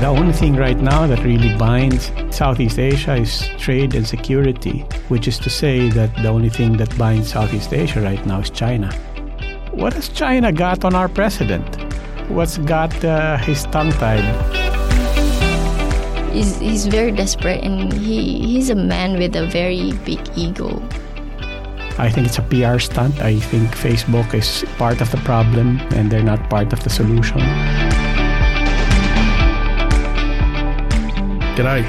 The only thing right now that really binds Southeast Asia is trade and security, which is to say that the only thing that binds Southeast Asia right now is China. What has China got on our president? What's got uh, his tongue tied? He's, he's very desperate and he, he's a man with a very big ego. I think it's a PR stunt. I think Facebook is part of the problem and they're not part of the solution. G'day.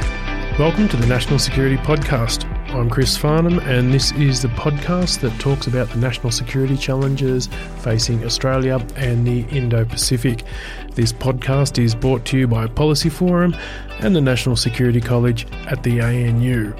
Welcome to the National Security Podcast. I'm Chris Farnham, and this is the podcast that talks about the national security challenges facing Australia and the Indo Pacific. This podcast is brought to you by Policy Forum and the National Security College at the ANU.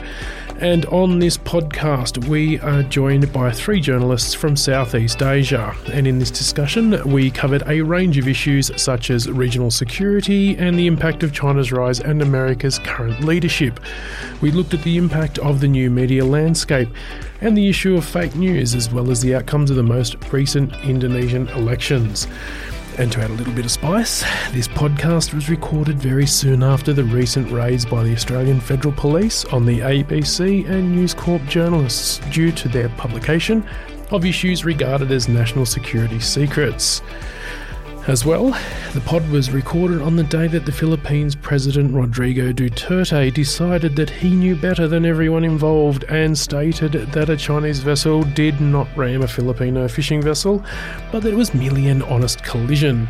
And on this podcast, we are joined by three journalists from Southeast Asia. And in this discussion, we covered a range of issues such as regional security and the impact of China's rise and America's current leadership. We looked at the impact of the new media landscape and the issue of fake news, as well as the outcomes of the most recent Indonesian elections. And to add a little bit of spice, this podcast was recorded very soon after the recent raids by the Australian Federal Police on the ABC and News Corp journalists due to their publication of issues regarded as national security secrets. As well, the pod was recorded on the day that the Philippines President Rodrigo Duterte decided that he knew better than everyone involved and stated that a Chinese vessel did not ram a Filipino fishing vessel, but that it was merely an honest collision.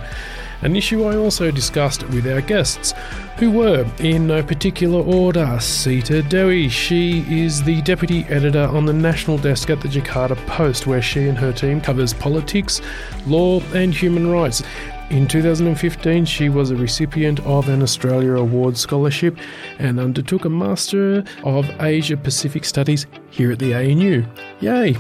An issue I also discussed with our guests, who were, in no particular order, Sita Dewi. She is the deputy editor on the national desk at the Jakarta Post, where she and her team covers politics, law, and human rights. In 2015, she was a recipient of an Australia Award Scholarship and undertook a Master of Asia Pacific Studies here at the ANU. Yay!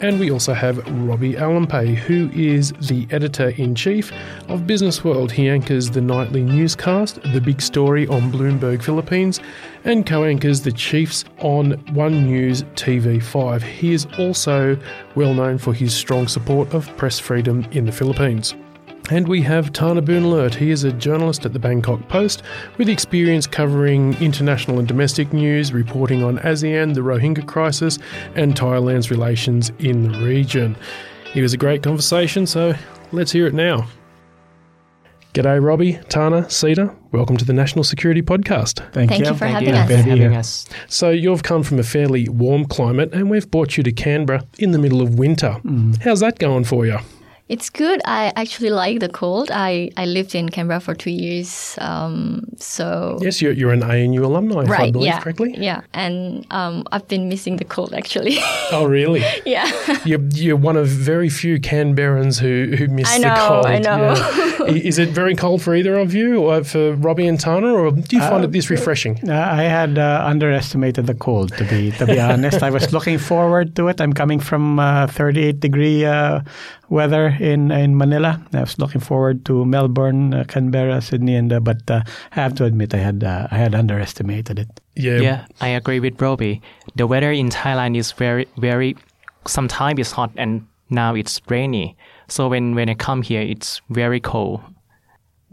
And we also have Roby Alampay, who is the editor in chief of Business World. He anchors the nightly newscast, The Big Story on Bloomberg Philippines, and co anchors the Chiefs on One News TV5. He is also well known for his strong support of press freedom in the Philippines. And we have Thana Boonlert. He is a journalist at the Bangkok Post with experience covering international and domestic news, reporting on ASEAN, the Rohingya crisis, and Thailand's relations in the region. It was a great conversation, so let's hear it now. G'day, Roby, Thana, Sita. Welcome to the National Security Podcast. Thank you for having you. us. Good to be having us. So, you've come from a fairly warm climate, and we've brought you to Canberra in the middle of winter. Mm. How's that going for you? It's good. I actually like the cold. I, I lived in Canberra for two years. Um, so Yes, you're, you're an ANU alumni, if I right, believe yeah, correctly. yeah, and um, I've been missing the cold actually. Oh, really? yeah, You're, you're one of very few Canberrans who, who miss I the cold. I know. yeah. I- Is it very cold for either of you, or for Roby and Thana, or do you find it this refreshing? Uh, I had uh, underestimated the cold, to be to be honest. I was looking forward to it. I'm coming from uh, 38 degree uh, weather in in Manila. I was looking forward to Melbourne, uh, Canberra, Sydney, and uh, but uh, I have to admit I had uh, I had underestimated it. Yeah. Yeah, I agree with Roby. The weather in Thailand is very, very. Sometimes it's hot and now it's rainy. So when when I come here, it's very cold.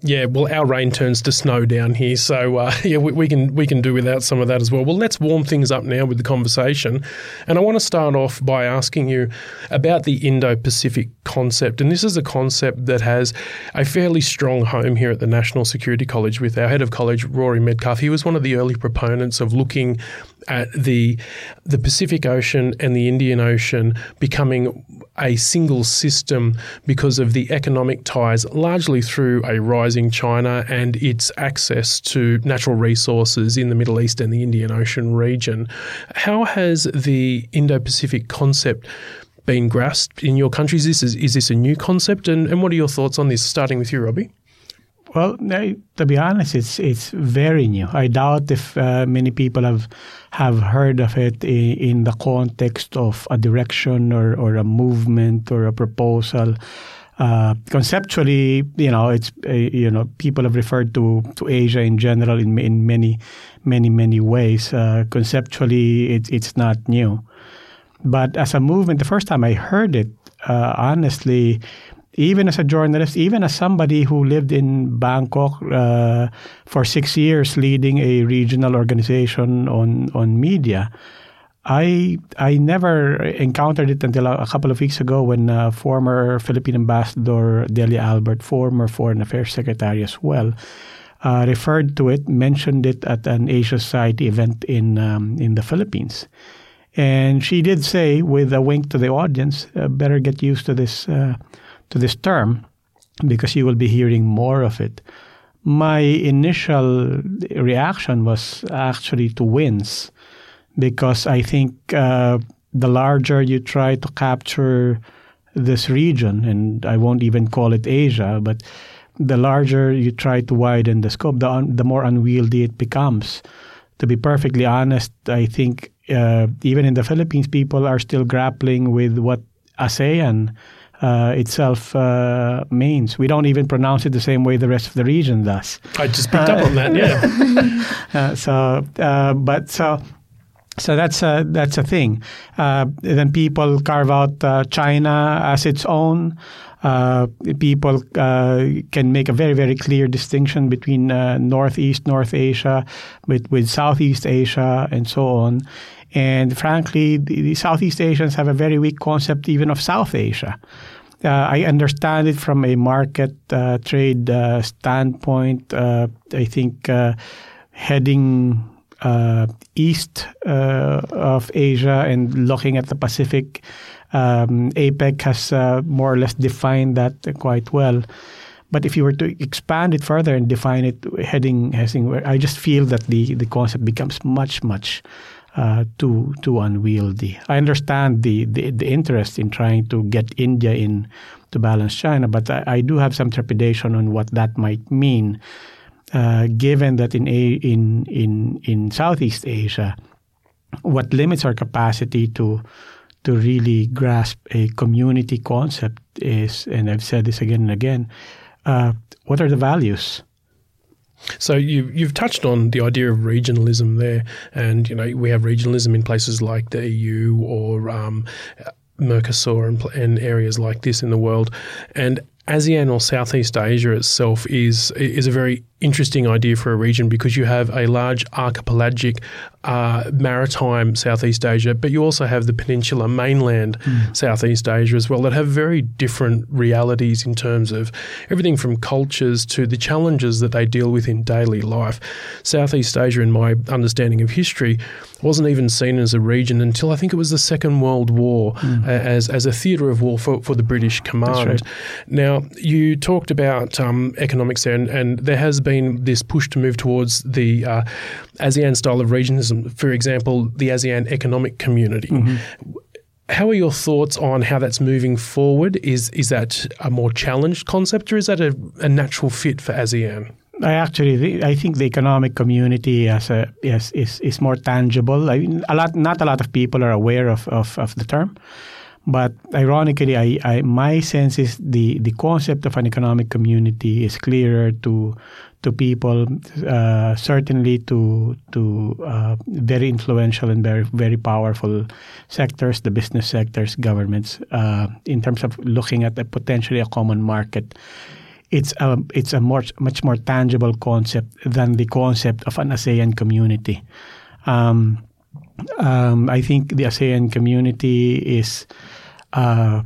Yeah, well, our rain turns to snow down here, so uh, yeah, we, we can we can do without some of that as well. Well, let's warm things up now with the conversation, and I want to start off by asking you about the Indo-Pacific concept, and this is a concept that has a fairly strong home here at the National Security College with our head of college, Rory Medcalf. He was one of the early proponents of looking at the the Pacific Ocean and the Indian Ocean becoming a single system because of the economic ties, largely through a rising China and its access to natural resources in the Middle East and the Indian Ocean region. How has the Indo Pacific concept been grasped in your countries? Is this, is this a new concept? And, and what are your thoughts on this, starting with you, Roby? Well, to be honest, it's it's very new. I doubt if uh, many people have have heard of it in, in, the context of a direction or, or a movement or a proposal. Uh, conceptually, you know, it's uh, you know people have referred to, to Asia in general in in many many many ways. Uh, conceptually, it, it's not new, but as a movement, the first time I heard it, uh, honestly, even as a journalist, even as somebody who lived in Bangkok uh, for six years, leading a regional organization on on media, I I never encountered it until a, a couple of weeks ago when uh, former Philippine ambassador Delia Albert, former Foreign Affairs Secretary as well, uh, referred to it, mentioned it at an Asia Society event in um, in the Philippines. And she did say, with a wink to the audience, uh, better get used to this uh, to this term because you will be hearing more of it. My initial reaction was actually to wince because I think uh, the larger you try to capture this region, and I won't even call it Asia, but the larger you try to widen the scope, the, un- the more unwieldy it becomes. To be perfectly honest, I think uh, even in the Philippines, people are still grappling with what ASEAN uh, itself uh, means. We don't even pronounce it the same way the rest of the region does. I just picked up on that. Yeah. Uh, so, uh, but so. So that's a that's a thing. Uh, then people carve out China as its own. people can make a very very clear distinction between Northeast North Asia, with with Southeast Asia, and so on. And frankly, the, the, Southeast Asians have a very weak concept even of South Asia. Uh, I understand it from a market uh, trade uh, standpoint. Uh, I think uh, heading uh, east of Asia and looking at the Pacific, um, APEC has more or less defined that quite well. But if you were to expand it further and define it heading, heading I just feel that the, the concept becomes much, much uh, too too unwieldy. I understand the, the, the interest in trying to get India in to balance China, but I, I do have some trepidation on what that might mean, uh, given that in a, in in in Southeast Asia, what limits our capacity to to really grasp a community concept is, and I've said this again and again, uh, what are the values? So you you've touched on the idea of regionalism there, and you know we have regionalism in places like the EU or um, Mercosur and, and areas like this in the world, and ASEAN or Southeast Asia itself is is a very interesting idea for a region because you have a large archipelagic uh, maritime Southeast Asia, but you also have the peninsula mainland mm. Southeast Asia as well that have very different realities in terms of everything from cultures to the challenges that they deal with in daily life. Southeast Asia, in my understanding of history, wasn't even seen as a region until I think it was the Second World War mm. as, as a theatre of war for, for the British Command. Right. Now, you talked about um, economics there, and, and there has been this push to move towards the uh, ASEAN style of regionalism. For example, the ASEAN Economic Community. Mm-hmm. How are your thoughts on how that's moving forward? Is is that a more challenged concept, or is that a, a natural fit for ASEAN? I actually I think the economic community as a yes is is more tangible. I mean, a lot not a lot of people are aware of of, of the term. But ironically, I, I, my sense is the, the concept of an economic community is clearer to to people, uh, certainly to to uh, very influential and very very powerful sectors, the business sectors, governments, uh, in terms of looking at a potentially a common market. It's a it's a much much more tangible concept than the concept of an ASEAN community. Um, um, I think the ASEAN community is uh,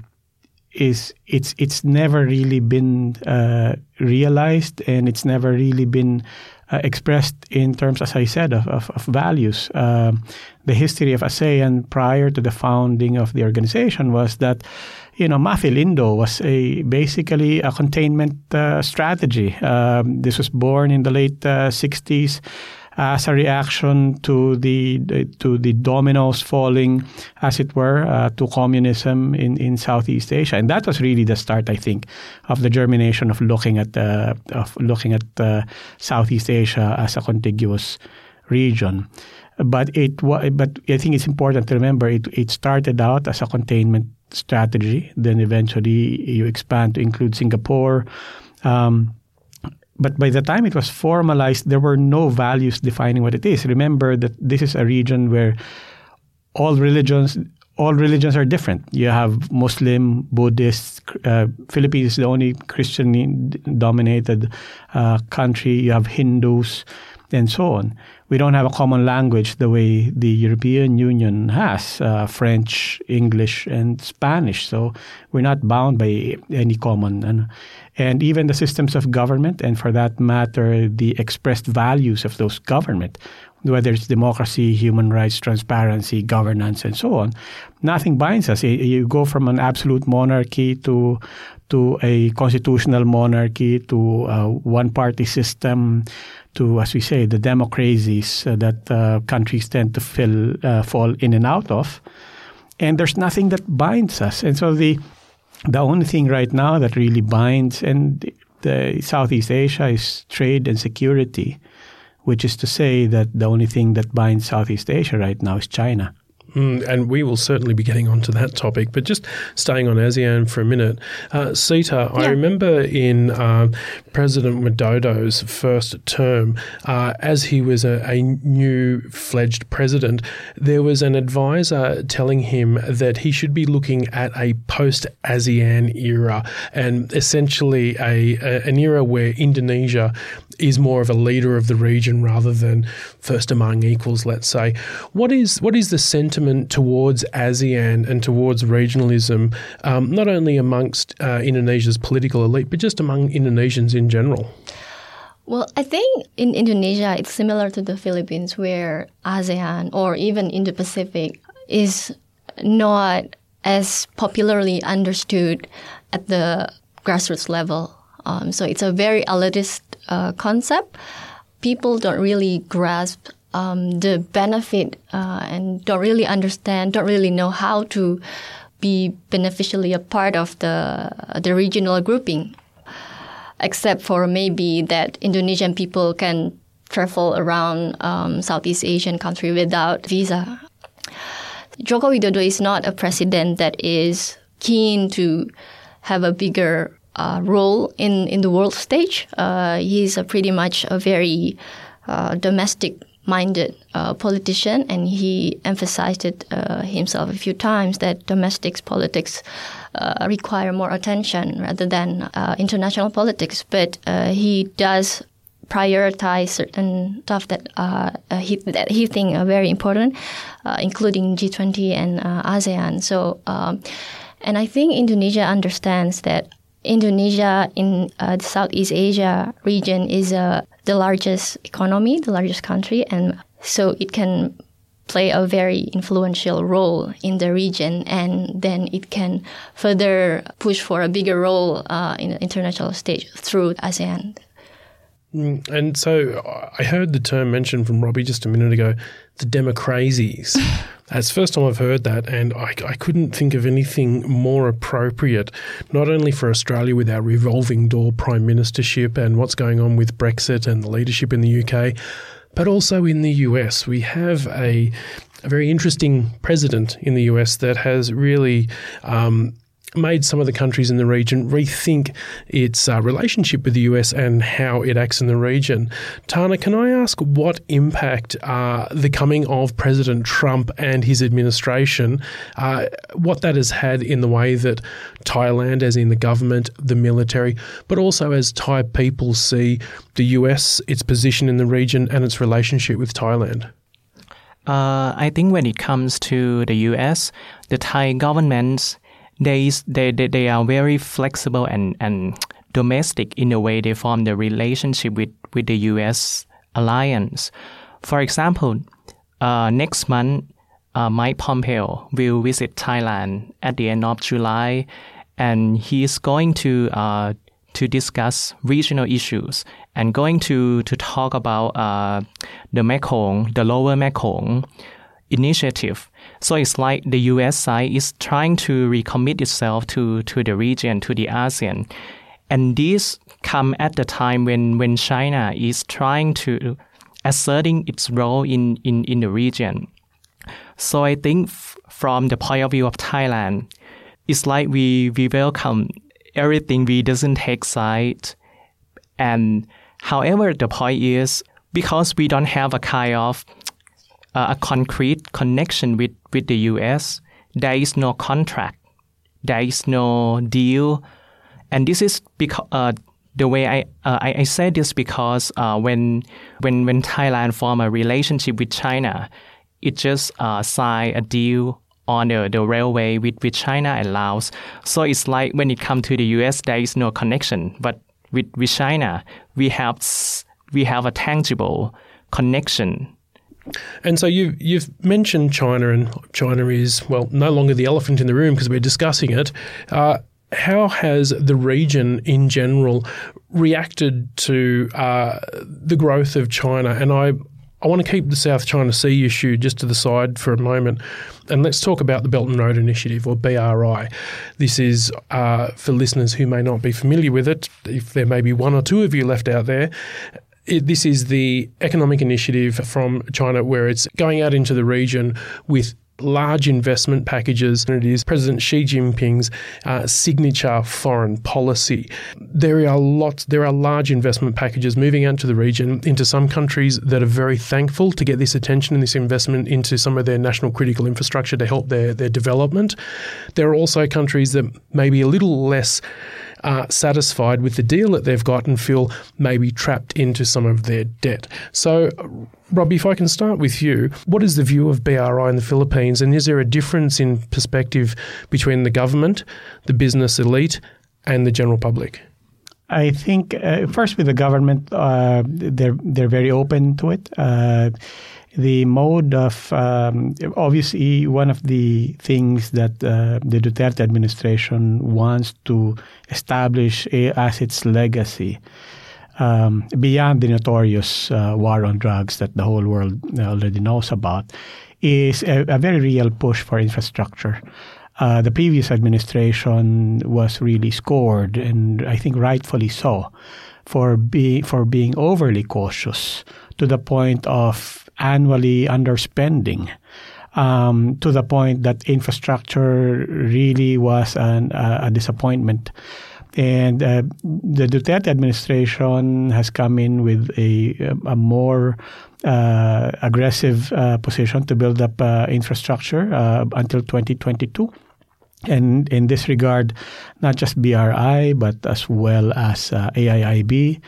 is it's it's never really been uh, realized and it's never really been uh, expressed in terms, as I said, of, of, of values. Uh, the history of ASEAN prior to the founding of the organization was that, you know, Maphilindo was a basically a containment uh, strategy. Um, this was born in the late 60s uh, as a reaction to the, the, to the dominoes falling, as it were, uh, to communism in, in Southeast Asia, and that was really the start, I think, of the germination of looking at uh, of looking at uh, Southeast Asia as a contiguous region. But it but I think it's important to remember it it started out as a containment strategy. Then eventually you expand to include Singapore. Um, but by the time it was formalized, there were no values defining what it is. Remember that this is a region where all religions all religions are different. You have Muslim, Buddhist. Uh, Philippines is the only Christian-dominated uh, country. You have Hindus, and so on. We don't have a common language the way the European Union has uh, French, English, and Spanish. So we're not bound by any common. And, and even the systems of government, and for that matter, the expressed values of those government, whether it's democracy, human rights, transparency, governance, and so on, nothing binds us. You go from an absolute monarchy to to a constitutional monarchy to a one-party system to, as we say, the democracies uh, that uh, countries tend to fill, uh, fall in and out of. And there's nothing that binds us. And so the the only thing right now that really binds and the Southeast Asia is trade and security, which is to say that the only thing that binds Southeast Asia right now is China. Mm, and we will certainly be getting onto that topic. But just staying on ASEAN for a minute, uh, Sita, yeah. I remember in uh, President Widodo's first term, uh, as he was a, a new fledged president, there was an advisor telling him that he should be looking at a post ASEAN era and essentially a, a, an era where Indonesia is more of a leader of the region rather than first among equals, let's say. What is what is the sentiment towards ASEAN and towards regionalism, um, not only amongst uh, Indonesia's political elite, but just among Indonesians in general? Well, I think in Indonesia it's similar to the Philippines, where ASEAN or even Indo Pacific is not as popularly understood at the grassroots level. Um, so it's a very elitist uh, concept, people don't really grasp um, the benefit uh, and don't really understand, don't really know how to be beneficially a part of the the regional grouping, except for maybe that Indonesian people can travel around um, Southeast Asian country without visa. Joko Widodo is not a president that is keen to have a bigger uh, role in, in the world stage. Uh, he's pretty much a very uh, domestic minded uh, politician, and he emphasized it uh, himself a few times that domestic politics uh, require more attention rather than international politics. But he does prioritize certain stuff that he that he think are very important, including G20 and ASEAN. So. Um, and I think Indonesia understands that Indonesia in uh, the Southeast Asia region is uh, the largest economy, the largest country, and so it can play a very influential role in the region, and then it can further push for a bigger role uh, in the international stage through ASEAN. Mm, and so I heard the term mentioned from Roby just a minute ago, the democracies. The first time I've heard that, and I, I, couldn't think of anything more appropriate, not only for Australia with our revolving door prime ministership and what's going on with Brexit and the leadership in the UK, but also in the US. We have a, a very interesting president in the US that has really um, made some of the countries in the region rethink its uh, relationship with the US and how it acts in the region. Thana, can I ask what impact uh, the coming of President Trump and his administration, uh, what that has had in the way that Thailand, as in the government, the military, but also as Thai people see the US, its position in the region, and its relationship with Thailand? Uh, I think when it comes to the US, the Thai government they, they, they, are very flexible and, and domestic in the way they form the relationship with, with the U.S. alliance. For example, uh, next month, uh, Mike Pompeo will visit Thailand at the end of July, and he is going to uh, to discuss regional issues and going to to talk about uh, the Mekong, the Lower Mekong initiative. So it's like the U.S. side is trying to recommit itself to to the region, to the ASEAN, and this come at the time when when China is trying to asserting its role in in, in the region. So I think f- from the point of view of Thailand, it's like we we welcome everything. We doesn't take side, and however the point is because we don't have a kind of uh, a concrete connection with with the U.S. There is no contract. There is no deal, and this is because. Uh, the way I, uh, I, I say this because uh, when when when Thailand form a relationship with China, it just uh, sign a deal on the, the railway with, with China and Laos. So it's like when it comes to the US, there is no connection. But with, with China, we have we have a tangible connection. And so you've you've mentioned China, and China is well no longer the elephant in the room because we're discussing it. Uh, how has the region in general reacted to uh, the growth of China? And I, I want to keep the South China Sea issue just to the side for a moment, and let's talk about the Belt and Road Initiative, or BRI. This is uh, for listeners who may not be familiar with it, if there may be one or two of you left out there. It, this is the economic initiative from China where it's going out into the region with large investment packages, and it is President Xi Jinping's uh, signature foreign policy. There are lots, there are large investment packages moving out to the region into some countries that are very thankful to get this attention and this investment into some of their national critical infrastructure to help their, their development. There are also countries that may be a little less uh, satisfied with the deal that they've got and feel maybe trapped into some of their debt. So, Roby, if I can start with you, what is the view of BRI in the Philippines, and is there a difference in perspective between the government, the business elite, and the general public? I think uh, first with the government, uh, they're they're very open to it. Uh, the mode of um, obviously one of the things that uh, the Duterte administration wants to establish as its legacy. Um, beyond the notorious uh, war on drugs that the whole world already knows about, is a, a very real push for infrastructure. Uh, the previous administration was really scored, and I think rightfully so, for be, for being overly cautious to the point of annually underspending. Um, to the point that infrastructure really was an, uh, a disappointment. And uh, the Duterte administration has come in with a, a more uh, aggressive uh, position to build up uh, infrastructure uh, until 2022. And in this regard, not just BRI, but as well as uh, AIIB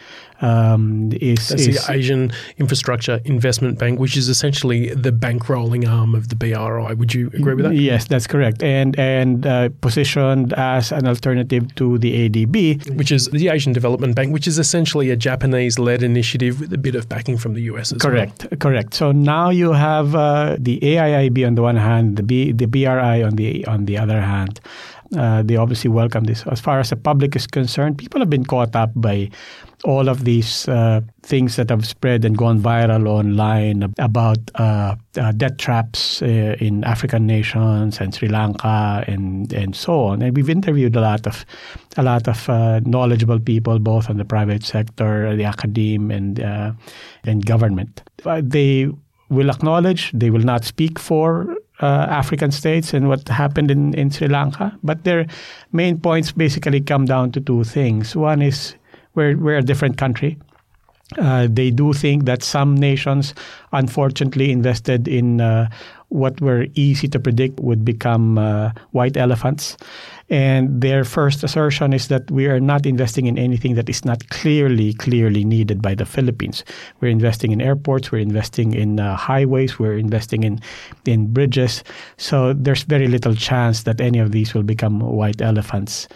um, is, That's is, the Asian Infrastructure Investment Bank, which is essentially the bankrolling arm of the BRI. Would you agree with that? Yes, that's correct, and and uh, positioned as an alternative to the ADB, which is the Asian Development Bank, which is essentially a Japanese-led initiative with a bit of backing from the US as correct, well. Correct. So now you have uh, the AIIB on the one hand, the B, the BRI on the on the other hand. Uh, they obviously welcome this. As far as the public is concerned, people have been caught up by all of these uh, things that have spread and gone viral online about uh, uh, debt traps uh, in African nations and Sri Lanka and and so on. And we've interviewed a lot of a lot of uh, knowledgeable people, both on the private sector, the academe, and and government. they will acknowledge they will not speak for uh, African states and what happened in, in Sri Lanka. But their main points basically come down to two things. One is we're, we're a different country. Uh, they do think that some nations, unfortunately, invested in uh, what were easy to predict would become uh, white elephants. And their first assertion is that we are not investing in anything that is not clearly, clearly needed by the Philippines. We're investing in airports, we're investing in uh, highways, we're investing in, in bridges. So there's very little chance that any of these will become white elephants.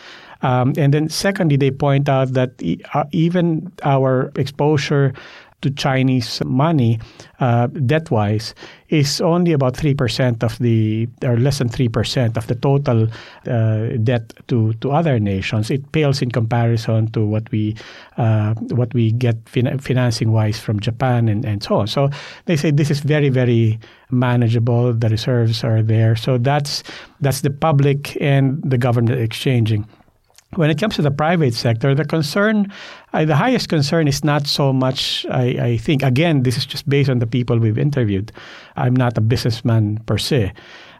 Um, and then, secondly, they point out that e- uh, even our exposure to Chinese money uh, debt wise is only about 3% of the, or less than 3% of the total uh, debt to, to other nations. It pales in comparison to what we, uh, what we get fin- financing wise from Japan and, and so on. So they say this is very, very manageable. The reserves are there. So that's, that's the public and the government exchanging. When it comes to the private sector, the concern, uh, the highest concern is not so much, I, I, think, again, this is just based on the people we've interviewed. I'm not a businessman per se.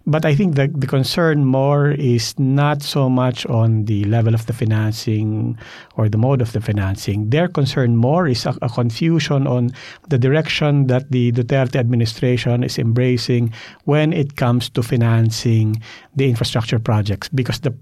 But I think the, the concern more is not so much on the level of the financing or the mode of the financing. Their concern more is a, a confusion on the direction that the Duterte administration is embracing when it comes to financing the infrastructure projects because the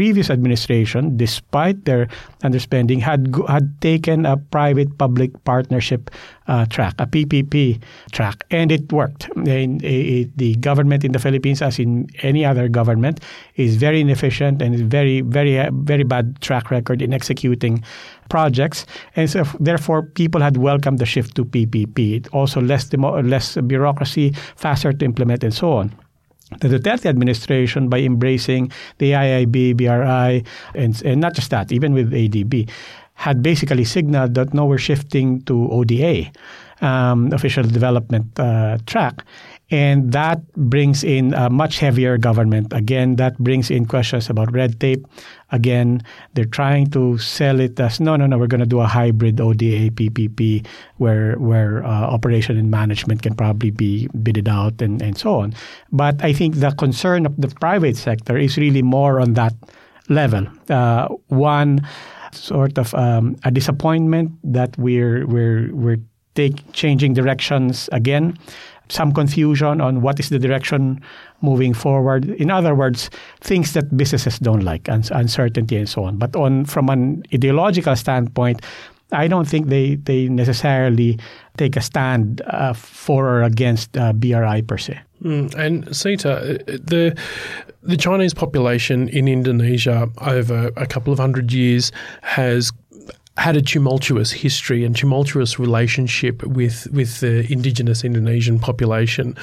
previous administration, despite their underspending, had had taken a private-public partnership uh, track, a PPP track, and it worked. And it, the government in the Philippines, as in any other government, is very inefficient and is very, very, very bad track record in executing projects, and so therefore people had welcomed the shift to PPP. It also less demo- less bureaucracy, faster to implement, and so on the Duterte administration by embracing the IIB, BRI, and, and not just that, even with ADB, had basically signaled that no, we're shifting to ODA, um, official development uh, track. And that brings in a much heavier government. Again, that brings in questions about red tape. Again, they're trying to sell it as no, no, no. We're going to do a hybrid ODA PPP where where uh, operation and management can probably be bidded out and and so on. But I think the concern of the private sector is really more on that level. Uh, one sort of um, a disappointment that we're we're we're take changing directions again some confusion on what is the direction moving forward. In other words, things that businesses don't like, uncertainty and so on. But on from an ideological standpoint, I don't think they, they necessarily take a stand uh, for or against uh, BRI per se. Mm, and Sita, uh, the the Chinese population in Indonesia over a couple of hundred years has had a tumultuous history and tumultuous relationship with with the indigenous Indonesian population.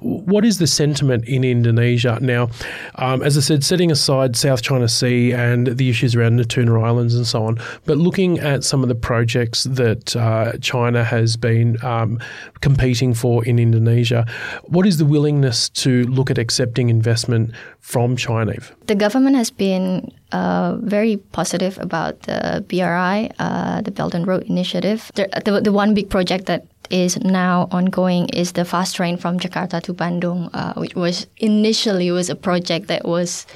What is the sentiment in Indonesia now? Um, as I said, setting aside South China Sea and the issues around Natuna Islands and so on, but looking at some of the projects that uh, China has been um, competing for in Indonesia, what is the willingness to look at accepting investment from China? The government has been uh, very positive about the BRI, uh, the Belt and Road Initiative. The, the, the, one big project that is now ongoing is the fast train from Jakarta to Bandung, uh, which was initially was a project that was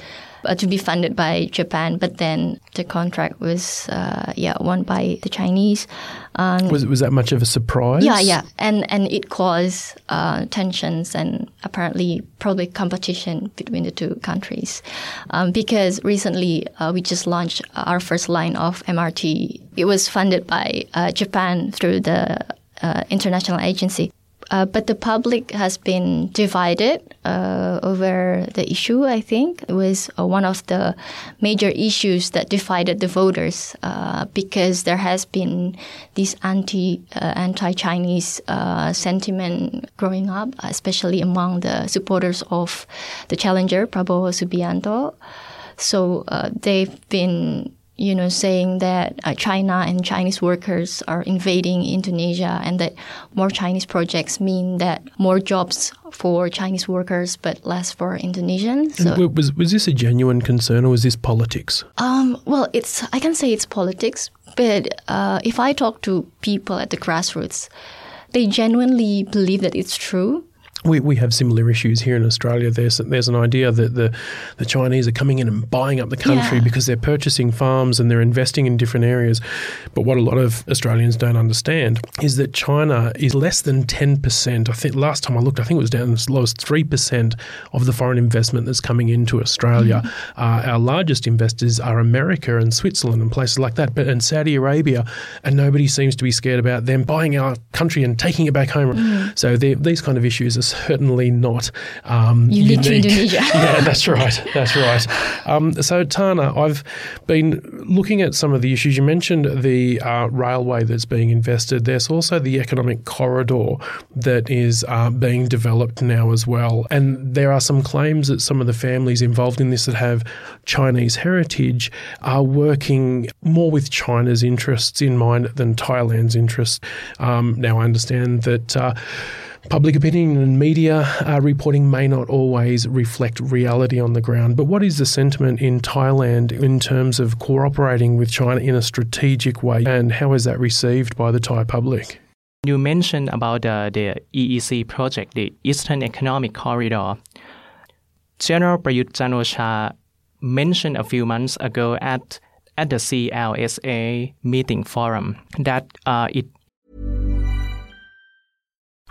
uh, to be funded by Japan, but then the contract was uh, yeah won by the Chinese. Um, was was that much of a surprise? Yeah, yeah, and and it caused uh, tensions and apparently probably competition between the two countries, um, because recently uh, we just launched our first line of MRT. It was funded by uh, Japan through the uh, international agency. Uh, but the public has been divided uh, over the issue. I think it was uh, one of the major issues that divided the voters uh, because there has been this anti uh, anti Chinese uh, sentiment growing up, especially among the supporters of the challenger Prabowo Subianto. So they've been you know, saying that uh, China and Chinese workers are invading Indonesia and that more Chinese projects mean that more jobs for Chinese workers but less for Indonesians. So, was, was this a genuine concern or was this politics? Um, well, it's I can say it's politics, but uh, if I talk to people at the grassroots, they genuinely believe that it's true we, we have similar issues here in Australia. There's there's an idea that the, the Chinese are coming in and buying up the country yeah. because they're purchasing farms and they're investing in different areas. But what a lot of Australians don't understand is that China is less than 10%. I think last time I looked, I think it was down as low as 3% of the foreign investment that's coming into Australia. Mm. Uh, our largest investors are America and Switzerland and places like that, but and Saudi Arabia, and nobody seems to be scared about them buying our country and taking it back home. Mm. So these kind of issues are certainly not um, Unique to. Indonesia. yeah, that's right. That's right. Um, so, Thana, I've been looking at some of the issues. You mentioned the uh, railway that's being invested. There's also the economic corridor that is uh, being developed now as well. And there are some claims that some of the families involved in this that have Chinese heritage are working more with China's interests in mind than Thailand's interests. Um, now, I understand that. Uh, Public opinion and media uh, reporting may not always reflect reality on the ground, but what is the sentiment in Thailand in terms of cooperating with China in a strategic way, and how is that received by the Thai public? You mentioned about the, the EEC project, the Eastern Economic Corridor. General Prayut Chan-o-cha mentioned a few months ago at at the CLSA meeting forum that uh, it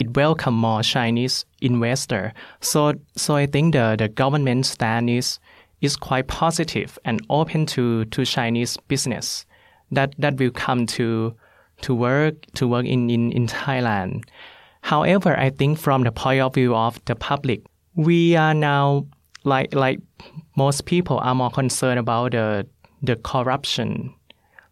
It welcome more Chinese investor. So so I think the, the government stand is is quite positive and open to, to Chinese business that that will come to to work to work in, in, in Thailand. However, I think from the point of view of the public, we are now like like most people are more concerned about the the corruption.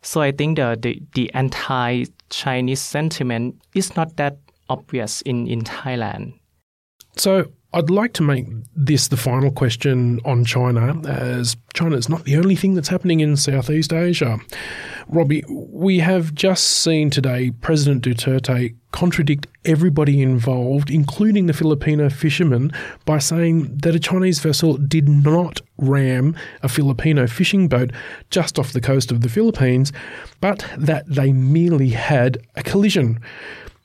So I think the, the, the anti Chinese sentiment is not that obvious in, in Thailand. So, I'd like to make this the final question on China, as China is not the only thing that's happening in Southeast Asia. Roby, we have just seen today President Duterte contradict everybody involved, including the Filipino fishermen, by saying that a Chinese vessel did not ram a Filipino fishing boat just off the coast of the Philippines, but that they merely had a collision.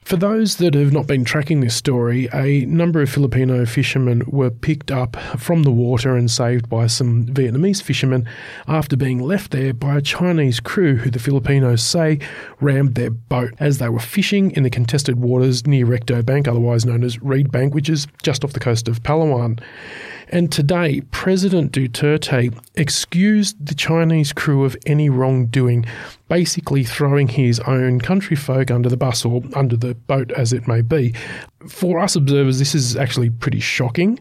For those that have not been tracking this story, a number of Filipino fishermen were picked up from the water and saved by some Vietnamese fishermen after being left there by a Chinese crew who the Filipinos say rammed their boat as they were fishing in the contested waters near Recto Bank, otherwise known as Reed Bank, which is just off the coast of Palawan. And today, President Duterte excused the Chinese crew of any wrongdoing, basically throwing his own country folk under the bus or under the boat, as it may be. For us observers, this is actually pretty shocking.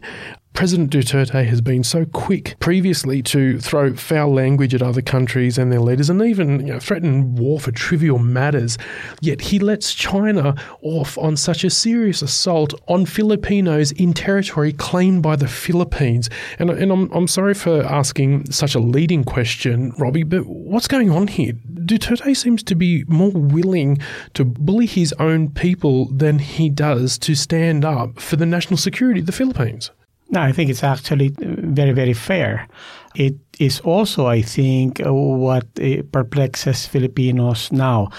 President Duterte has been so quick previously to throw foul language at other countries and their leaders and even you know, threaten war for trivial matters. Yet he lets China off on such a serious assault on Filipinos in territory claimed by the Philippines. And, and I'm, I'm sorry for asking such a leading question, Roby, but what's going on here? Duterte seems to be more willing to bully his own people than he does to stand up for the national security of the Philippines. No, I think it's actually very, very fair. It is also, I think, uh, what uh, perplexes Filipinos now.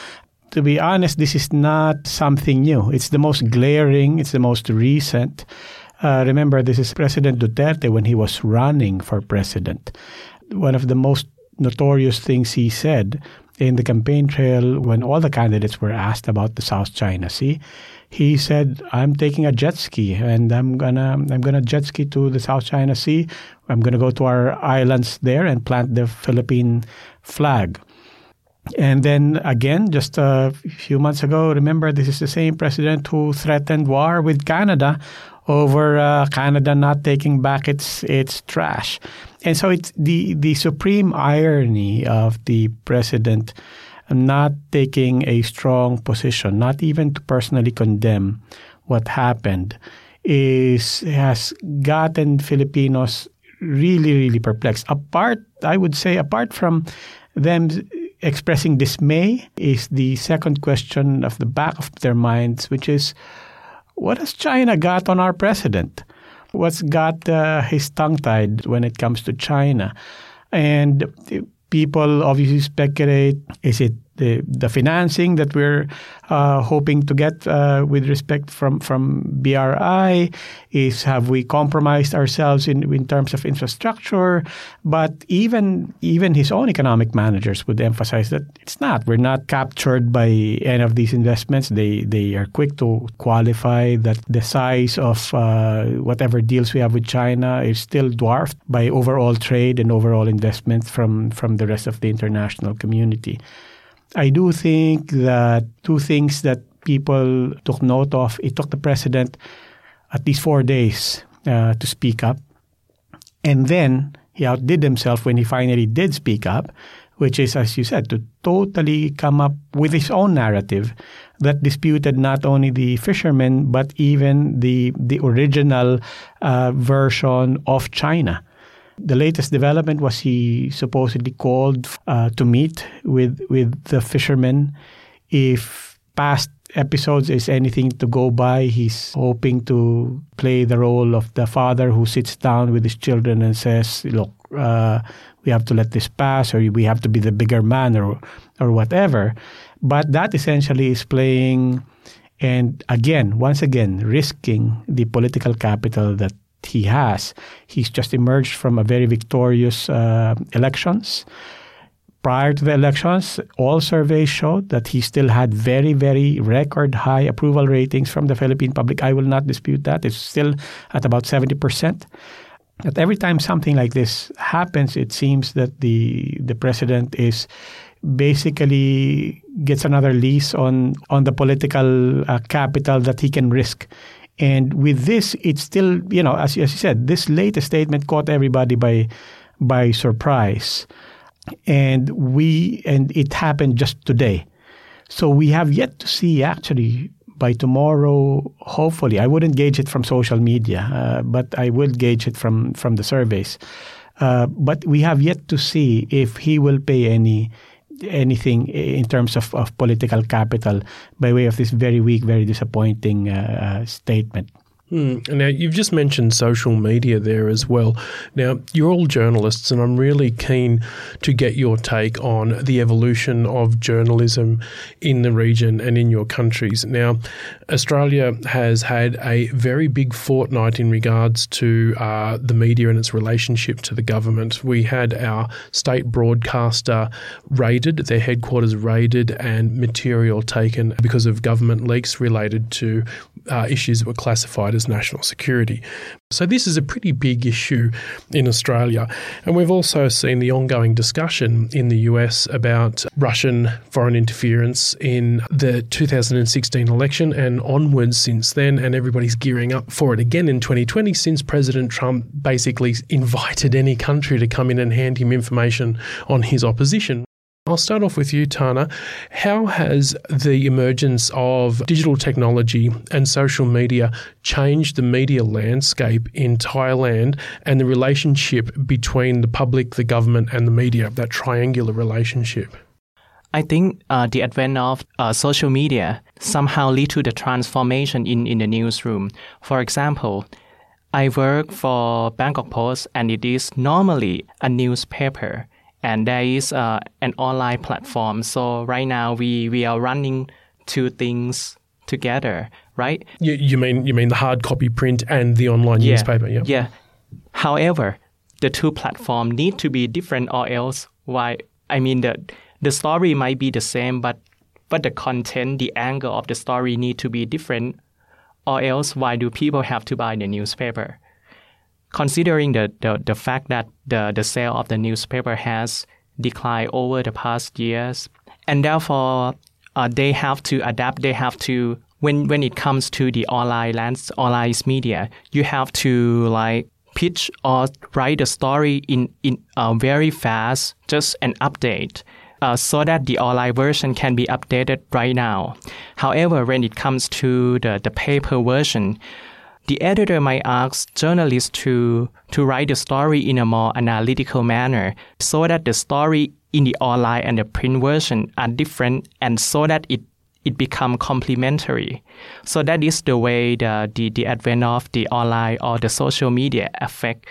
To be honest, this is not something new. It's the most glaring, it's the most recent. Uh, remember, this is President Duterte when he was running for president. One of the most notorious things he said in the campaign trail when all the candidates were asked about the South China Sea, he said, "I'm taking a jet ski and I'm gonna I'm gonna jet ski to the South China Sea. I'm gonna go to our islands there and plant the Philippine flag." And then again, just a few months ago, remember this is the same president who threatened war with Canada over uh, Canada not taking back its its trash. And so it's the the supreme irony of the president not taking a strong position, not even to personally condemn what happened, is has gotten Filipinos really, really perplexed. Apart, I would say, apart from them expressing dismay, is the second question of the back of their minds, which is, what has China got on our president? What's got uh, his tongue tied when it comes to China? And people obviously speculate is it the the financing that we're uh, hoping to get uh, with respect from from BRI? Is have we compromised ourselves in in terms of infrastructure? But even even his own economic managers would emphasize that it's not. We're not captured by any of these investments. They they are quick to qualify that the size of uh, whatever deals we have with China is still dwarfed by overall trade and overall investment from from the rest of the international community. I do think that two things that people took note of, it took the president at least four days uh, to speak up. And then he outdid himself when he finally did speak up, which is, as you said, to totally come up with his own narrative that disputed not only the fishermen, but even the, the original uh, version of China. The latest development was he supposedly called uh, to meet with with the fishermen. If past episodes is anything to go by, he's hoping to play the role of the father who sits down with his children and says, "Look, uh, we have to let this pass, or we have to be the bigger man, or or whatever." But that essentially is playing, and again, once again, risking the political capital that he has. He's just emerged from a very victorious uh, elections. Prior to the elections, all surveys showed that he still had very, very record high approval ratings from the Philippine public. I will not dispute that. It's still at about 70%. But every time something like this happens, it seems that the the president is basically gets another lease on on the political uh, capital that he can risk and with this, it's still, you know, as, as you said, this latest statement caught everybody by by surprise. And we and it happened just today. So we have yet to see actually by tomorrow, hopefully, I wouldn't gauge it from social media, uh, but I will gauge it from from the surveys. Uh, but we have yet to see if he will pay any anything in terms of, of political capital by way of this very weak, very disappointing uh, uh statement. Mm. Now, you've just mentioned social media there as well. Now, you're all journalists, and I'm really keen to get your take on the evolution of journalism in the region and in your countries. Now, Australia has had a very big fortnight in regards to uh, the media and its relationship to the government. We had our state broadcaster raided, their headquarters raided, and material taken because of government leaks related to uh, issues that were classified as national security. So, this is a pretty big issue in Australia. And we've also seen the ongoing discussion in the US about Russian foreign interference in the 2016 election and onwards since then. And everybody's gearing up for it again in 2020 since President Trump basically invited any country to come in and hand him information on his opposition. I'll start off with you, Thana. How has the emergence of digital technology and social media changed the media landscape in Thailand and the relationship between the public, the government, and the media, that triangular relationship? I think uh, the advent of uh, social media somehow lead to the transformation in, in the newsroom. For example, I work for Bangkok Post and it is normally a newspaper and there is uh, an online platform. So right now we we are running two things together, right? You, you mean you mean the hard copy print and the online yeah, newspaper? Yeah. Yeah. However, the two platforms need to be different, or else why? I mean the the story might be the same, but but the content, the angle of the story need to be different, or else why do people have to buy the newspaper? Considering the, the, the fact that the, the sale of the newspaper has declined over the past years, and therefore uh, they have to adapt. They have to when when it comes to the online lands, online media, you have to like pitch or write a story in in uh, very fast, just an update. Uh, so that the online version can be updated right now. However, when it comes to the, the paper version, the editor might ask journalists to, to write the story in a more analytical manner so that the story in the online and the print version are different and so that it it become complementary. So that is the way the, the, the advent of the online or the social media affect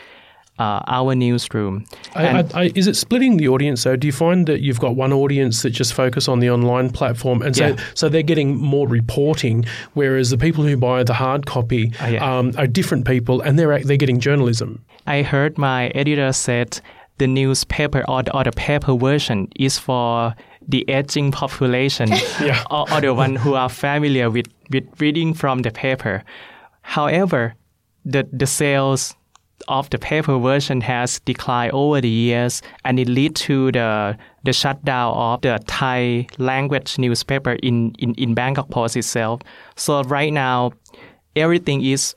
uh, our newsroom. I, I, is it splitting the audience? So do you find that you've got one audience that just focus on the online platform, and so Yeah. so they're getting more reporting, whereas the people who buy the hard copy Ah, yeah. um, are different people, and they're they're getting journalism. I heard my editor said the newspaper or the, or the paper version is for the aging population Yeah. or, or the one who are familiar with, with reading from the paper. However, the, the sales of the paper version has declined over the years and it led to the the shutdown of the Thai language newspaper in, in, in Bangkok Post itself. So right now everything is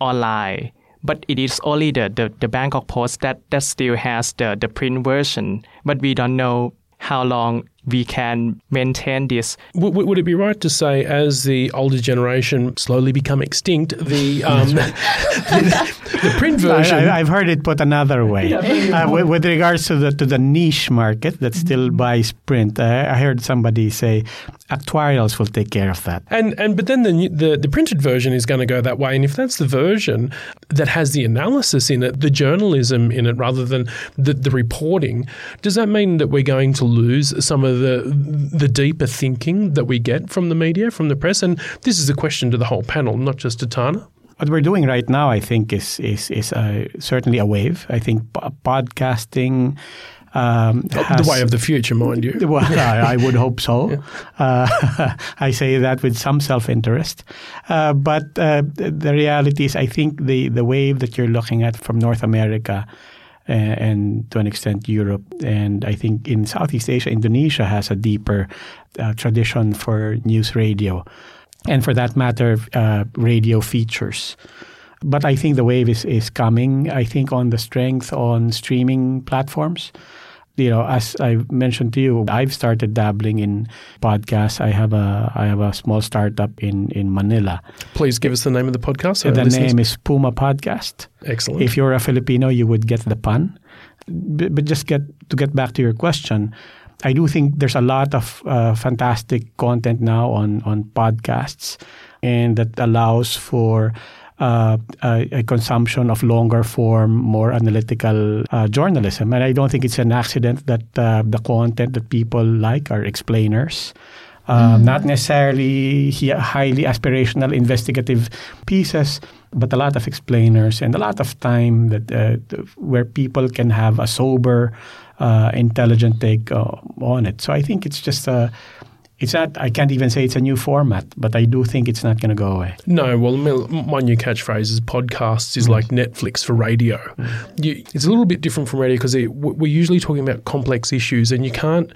online. But it is only the, the, the Bangkok Post that, that still has the, the print version. But we don't know how long we can maintain this. W- w- would it be right to say, as the older generation slowly become extinct, the um, the, the print version? I, have heard it put another way. uh, with, with regards to the to the niche market that still buys print, uh, I heard somebody say actuarials will take care of that. And and but then the, the the printed version is going to go that way. And if that's the version that has the analysis in it, the journalism in it, rather than the, the reporting, does that mean that we're going to lose some of the the deeper thinking that we get from the media, from the press? And this is a question to the whole panel, not just to Thana. What we're doing right now, I think, is is is uh, certainly a wave. I think podcasting. Um, the way of the future, mind you. Well, I, I would hope so. Uh, I say that with some self-interest, uh, but uh, the, the reality is, I think the the wave that you're looking at from North America. Uh, And to an extent, Europe, and I think in Southeast Asia, Indonesia has a deeper uh, tradition for news radio, and for that matter, uh, radio features. But I think the wave is, is coming. I think on the strength on streaming platforms. You know, as I mentioned to you, I've started dabbling in podcasts. I have a I have a small startup in, in Manila. Please give us the name of the podcast. so the listeners- name is Puma Podcast. Excellent. If you're a Filipino, you would get the pun. But, but just get to get back to your question, I do think there's a lot of uh, fantastic content now on on podcasts, and that allows for. Uh, a, a consumption of longer form, more analytical uh, journalism, and I don't think it's an accident that uh, the content that people like are explainers, um, not necessarily highly aspirational investigative pieces, but a lot of explainers and a lot of time that uh, where people can have a sober, uh, intelligent take on it. So I think it's just a. It's not. I can't even say it's a new format, but I do think it's not going to go away. No, well, my new catchphrase is podcasts is mm. like Netflix for radio. Mm. You, it's a little bit different from radio because we're usually talking about complex issues, and you can't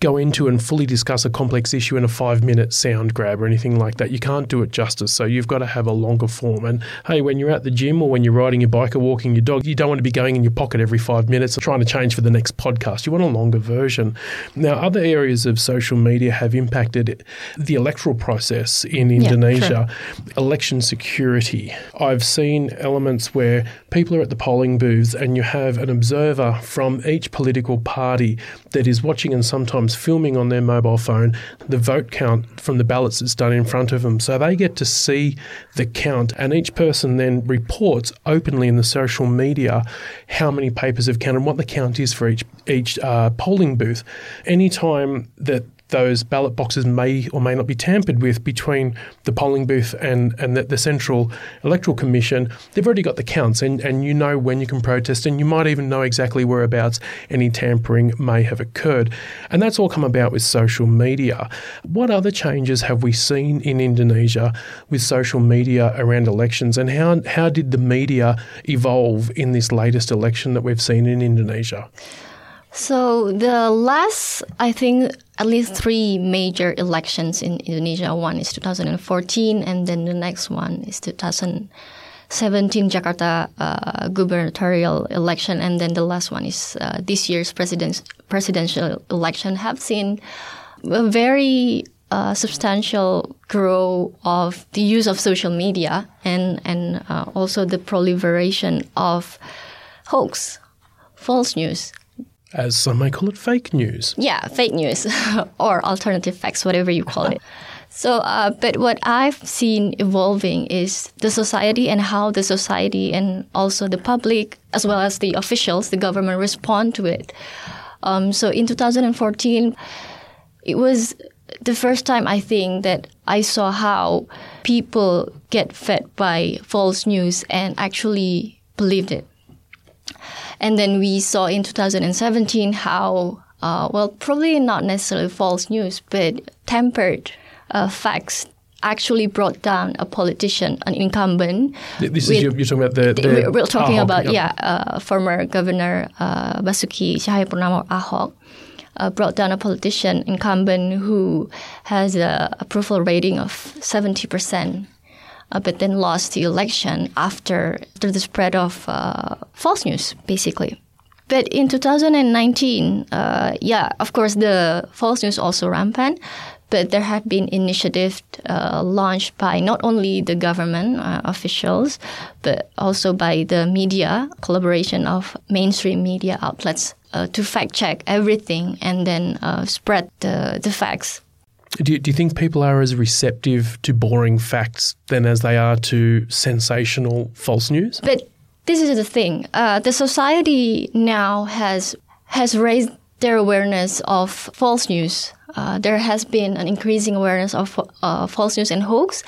go into and fully discuss a complex issue in a five minute sound grab or anything like that. You can't do it justice. So you've got to have a longer form. And hey, when you're at the gym or when you're riding your bike or walking your dog, you don't want to be going in your pocket every five minutes or trying to change for the next podcast. You want a longer version. Now, other areas of social media have impacted the electoral process in Yeah, Indonesia. Election security. I've seen elements where people are at the polling booths and you have an observer from each political party that is watching and sometimes filming on their mobile phone the vote count from the ballots that's done in front of them. So they get to see the count, and each person then reports openly in the social media how many papers have counted and what the count is for each each uh, polling booth. Anytime that those ballot boxes may or may not be tampered with between the polling booth and, and the, the Central Electoral Commission, they've already got the counts and, and you know when you can protest and you might even know exactly whereabouts any tampering may have occurred. And that's all come about with social media. What other changes have we seen in Indonesia with social media around elections and how, how did the media evolve in this latest election that we've seen in Indonesia? So the last, I think, at least three major elections in Indonesia. One is 2014, and then the next one is 2017 Jakarta uh, gubernatorial election, and then the last one is uh, this year's president presidential election. Have seen a very uh, substantial growth of the use of social media and and uh, also the proliferation of hoax, false news As some may call it fake news. yeah, fake news or alternative facts, whatever you call it. So, uh, but what I've seen evolving is the society and how the society and also the public, as well as the officials, the government, respond to it. Um, so, in 2014, it was the first time I think that I saw how people get fed by false news and actually believed it. And then we saw in 2017 how, uh, well, probably not necessarily false news, but tempered uh, facts actually brought down a politician, an incumbent. This is you're, you're talking about the. the we're talking Ahok, about yeah. yeah, uh, former governor uh, Basuki Tjahaja Purnama Ahok. Uh, brought down a politician incumbent who has a approval rating of 70%, uh, but then lost the election after, after the spread of uh, false news, basically. But in 2019, uh, yeah, of course, the false news also rampant. But there have been initiatives uh, launched by not only the government uh, officials, but also by the media, collaboration of mainstream media outlets uh, to fact check everything and then spread the, the facts. Do you, do you think people are as receptive to boring facts than as they are to sensational false news? But this is the thing: uh, the society now has has raised their awareness of false news. Uh, there has been an increasing awareness of uh, false news and hoax.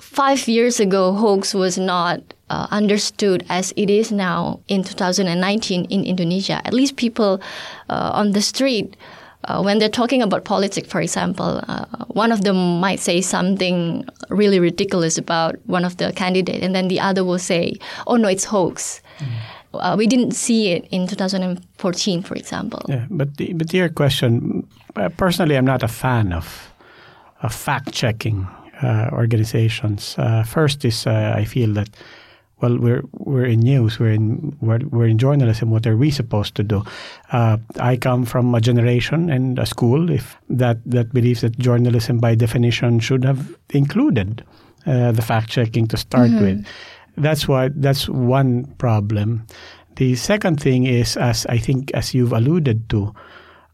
Five years ago, hoax was not uh, understood as it is now in 2019 in Indonesia. At least people uh, on the street, uh, when they're talking about politics, for example, uh, one of them might say something really ridiculous about one of the candidates, and then the other will say, "Oh no, it's hoax." Uh, we didn't see it in 2014, for example. Yeah, but the, but your question, uh, personally, I'm not a fan of, of fact checking uh, organizations. Uh, first is uh, I feel that well, we're we're in news, we're in we're, we're in journalism. What are we supposed to do? Uh, I come from a generation and a school if that that believes that journalism, by definition, should have included the fact checking to start with that's why that's one problem. The second thing is, as I think, as you've alluded to,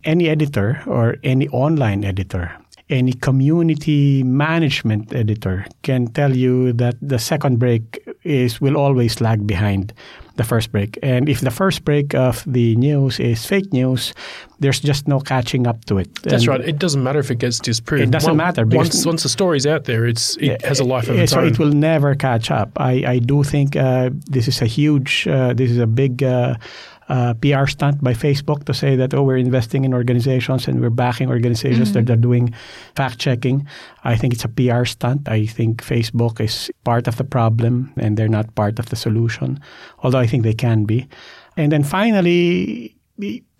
any editor or any online editor, any community management editor can tell you that the second break is will always lag behind the first break. And if the first break of the news is fake news, there's just no catching up to it. That's And right. It doesn't matter if it gets disproved. It doesn't matter because- Once, once the story's out there, it's it has a life of its so own. it will never catch up. I, I do think uh, this is a huge, uh, this is a big uh, uh, PR stunt by Facebook to say that oh we're investing in organizations and we're backing organizations that are doing fact checking. I think it's a PR stunt. I think Facebook is part of the problem and they're not part of the solution, although I think they can be. And then finally,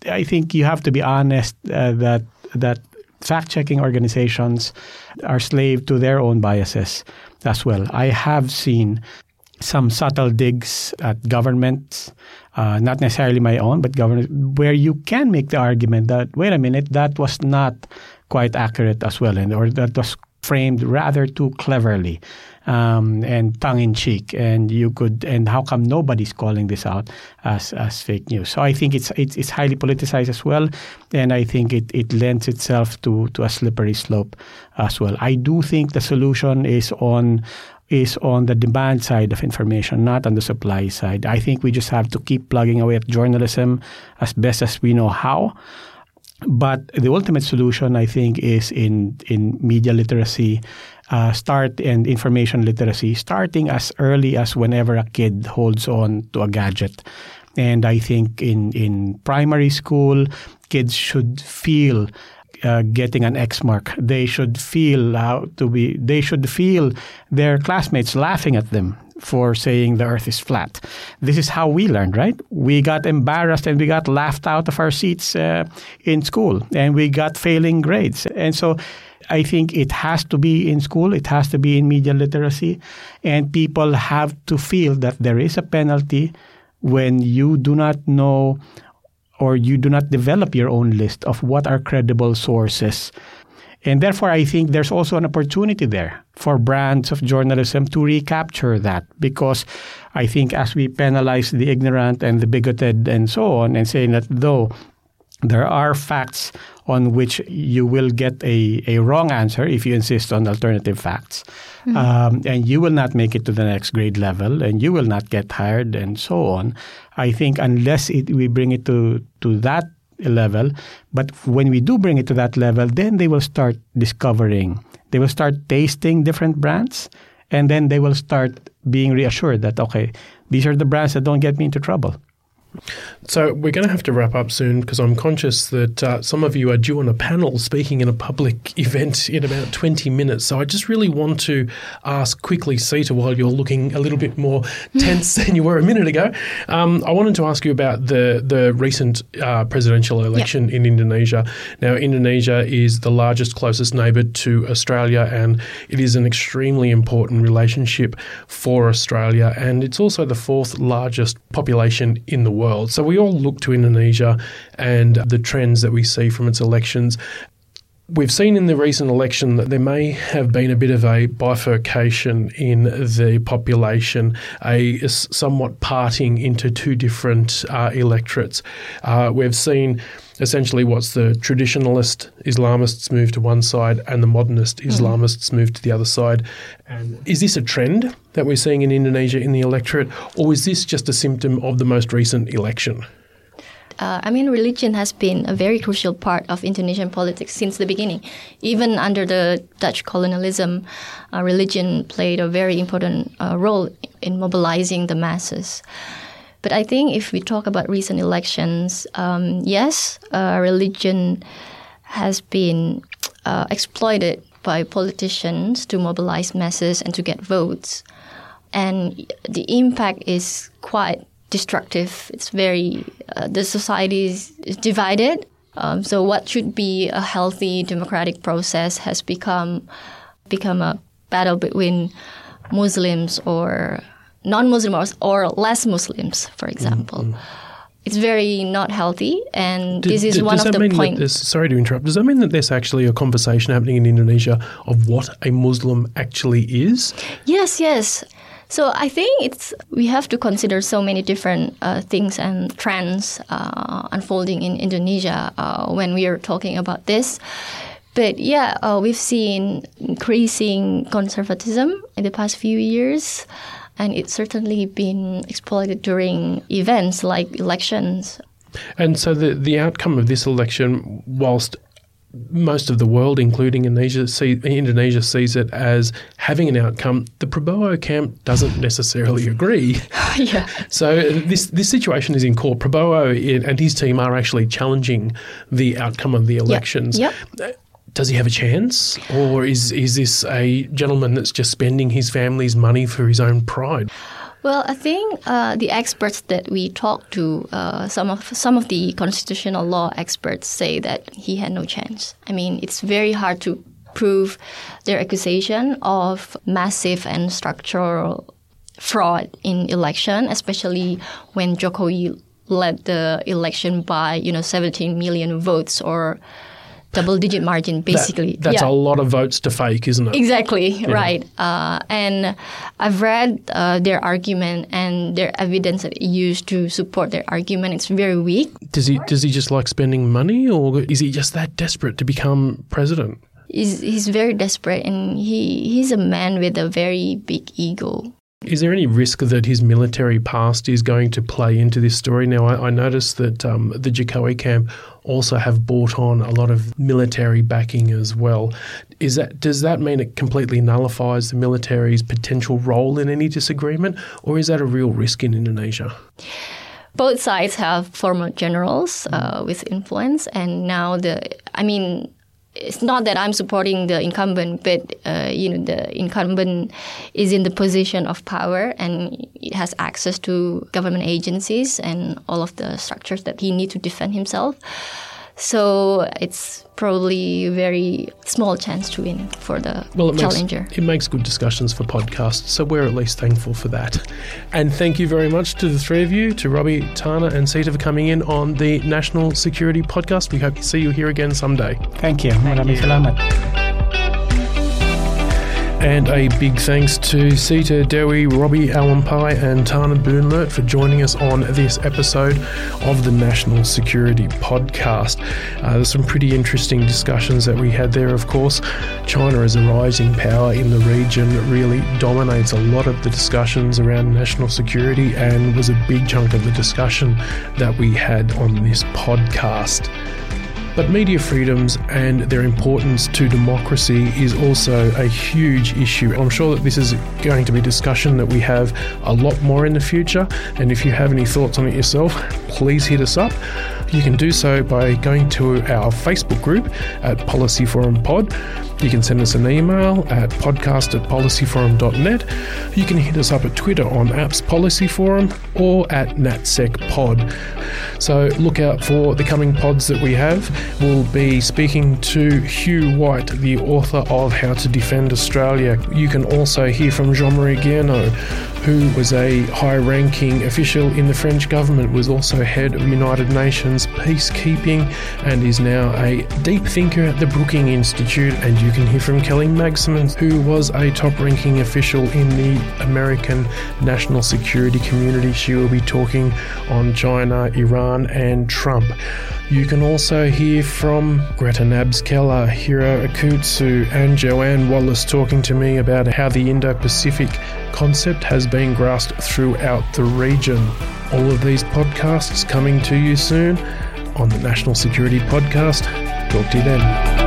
I think you have to be honest uh, that that fact checking organizations are slave to their own biases as well. I have seen some subtle digs at governments, uh, not necessarily my own, but government, where you can make the argument that wait a minute, that was not quite accurate as well, and or that was framed rather too cleverly um, and tongue in cheek, and you could and how come nobody's calling this out as as fake news? So I think it's it's, it's highly politicized as well, and I think it, it lends itself to to a slippery slope as well. I do think the solution is on is on the demand side of information, not on the supply side. I think we just have to keep plugging away at journalism as best as we know how. But the ultimate solution, I think, is in in media literacy, uh, start and information literacy, starting as early as whenever a kid holds on to a gadget. And I think in in primary school, kids should feel uh, getting an X mark. They should feel how to be. They should feel their classmates laughing at them for saying the Earth is flat. This is how we learned, right? We got embarrassed and we got laughed out of our seats uh, in school, and we got failing grades. And so, I think it has to be in school. It has to be in media literacy, and people have to feel that there is a penalty when you do not know or you do not develop your own list of what are credible sources. And therefore, I think there's also an opportunity there for brands of journalism to recapture that because I think as we penalize the ignorant and the bigoted and so on, and saying that though there are facts on which you will get a, a wrong answer if you insist on alternative facts. Mm-hmm. Um, and you will not make it to the next grade level and you will not get hired and so on. I think unless it, we bring it to, to that level, but when we do bring it to that level, then they will start discovering, they will start tasting different brands, and then they will start being reassured that, okay, these are the brands that don't get me into trouble. So we're going to have to wrap up soon because I'm conscious that uh, some of you are due on a panel speaking in a public event in about 20 minutes. So I just really want to ask quickly, Sita, while you're looking a little bit more tense than you were a minute ago, um, I wanted to ask you about the the recent uh, presidential election yep. in Indonesia. Now, Indonesia is the largest, closest neighbour to Australia, and it is an extremely important relationship for Australia, and it's also the fourth largest population in the world. So we all look to Indonesia and the trends that we see from its elections. We've seen in the recent election that there may have been a bit of a bifurcation in the population, a somewhat parting into two different uh, electorates. Uh, we've seen essentially what's the traditionalist Islamists move to one side and the modernist mm-hmm. Islamists mm. move to the other side. And is this a trend that we're seeing in Indonesia in the electorate, or is this just a symptom of the most recent election? Uh, I mean, religion has been a very crucial part of Indonesian politics since the beginning. Even under the Dutch colonialism, uh, religion played a very important uh, role in mobilizing the masses. But I think if we talk about recent elections, um, yes, uh, religion has been uh, exploited by politicians to mobilize masses and to get votes. And the impact is quite destructive. It's very, uh, the society is, divided. Um, so what should be a healthy democratic process has become become a battle between Muslims or non-Muslims or less Muslims, for example. Mm-hmm. It's very not healthy, and this is one of the points. Sorry to interrupt. Does that mean that there's actually a conversation happening in Indonesia of what a Muslim actually is? Yes, yes. So I think it's we have to consider so many different uh, things and trends uh, unfolding in Indonesia uh, when we are talking about this. But yeah, uh, we've seen increasing conservatism in the past few years and it's certainly been exploited during events like elections. And so the the outcome of this election, whilst most of the world, including Indonesia, see, Indonesia sees it as having an outcome. The Prabowo camp doesn't necessarily agree. yeah. So this this situation is in court. Prabowo and his team are actually challenging the outcome of the elections. Yep. yep uh, does he have a chance, or is is this a gentleman that's just spending his family's money for his own pride? Well, I think uh, the experts that we talked to, uh, some of some of the constitutional law experts say that he had no chance. I mean, it's very hard to prove their accusation of massive and structural fraud in election, especially when Jokowi led the election by you know 17 million votes or double digit margin basically. that, that's yeah. a lot of votes to fake isn't it? Exactly yeah. right. Uh, and i've read uh, their argument and their evidence that used to support their argument. It's very weak. Does he does he just like spending money or is he just that desperate to become president? He's, he's very desperate and he, he's a man with a very big ego is there any risk that his military past is going to play into this story? Now, I, I noticed that um, the Jokowi camp also have bought on a lot of military backing as well. Is that does that mean it completely nullifies the military's potential role in any disagreement, or is that a real risk in Indonesia? Both sides have former generals uh, with influence, and now the I mean it's not that I'm supporting the incumbent, but uh, you know the incumbent is in the position of power and has access to government agencies and all of the structures that he needs to defend himself. So it's probably a very small chance to win for the well, it challenger. Makes, it makes good discussions for podcasts, so we're at least thankful for that. And thank you very much to the three of you, to Roby, Thana, and Sita for coming in on the National Security Podcast. We hope to see you here again someday. Thank you. Thank you. And a big thanks to Sita Dewi, Roby Alampay, and Thana Boonlert for joining us on this episode of the National Security Podcast. Uh, there's some pretty interesting discussions that we had there, of course. China as a rising power in the region really dominates a lot of the discussions around national security and was a big chunk of the discussion that we had on this podcast. But media freedoms and their importance to democracy is also a huge issue. I'm sure that this is going to be a discussion that we have a lot more in the future. And if you have any thoughts on it yourself, please hit us up. You can do so by going to our Facebook group at Policy Forum Pod. You can send us an email at podcast at policyforum.net. You can hit us up at Twitter on Apps Policy Forum or at NatSecPod. So look out for the coming pods that we have. We'll be speaking to Hugh White, the author of How to Defend Australia. You can also hear from Jean Marie Guéhenno, who was a high ranking official in the French government, was also head of United Nations peacekeeping, and is now a deep thinker at the Brookings Institute. And you can hear from Kelly Magsamen, who was a top ranking official in the American national security community. She will be talking on China, Iran, and Trump. You can also hear from Greta Nabbs-Keller, Hiro Akutsu, and Joanne Wallis talking to me about how the Indo Pacific concept has been grasped throughout the region. All of these podcasts coming to you soon on the National Security Podcast. Talk to you then.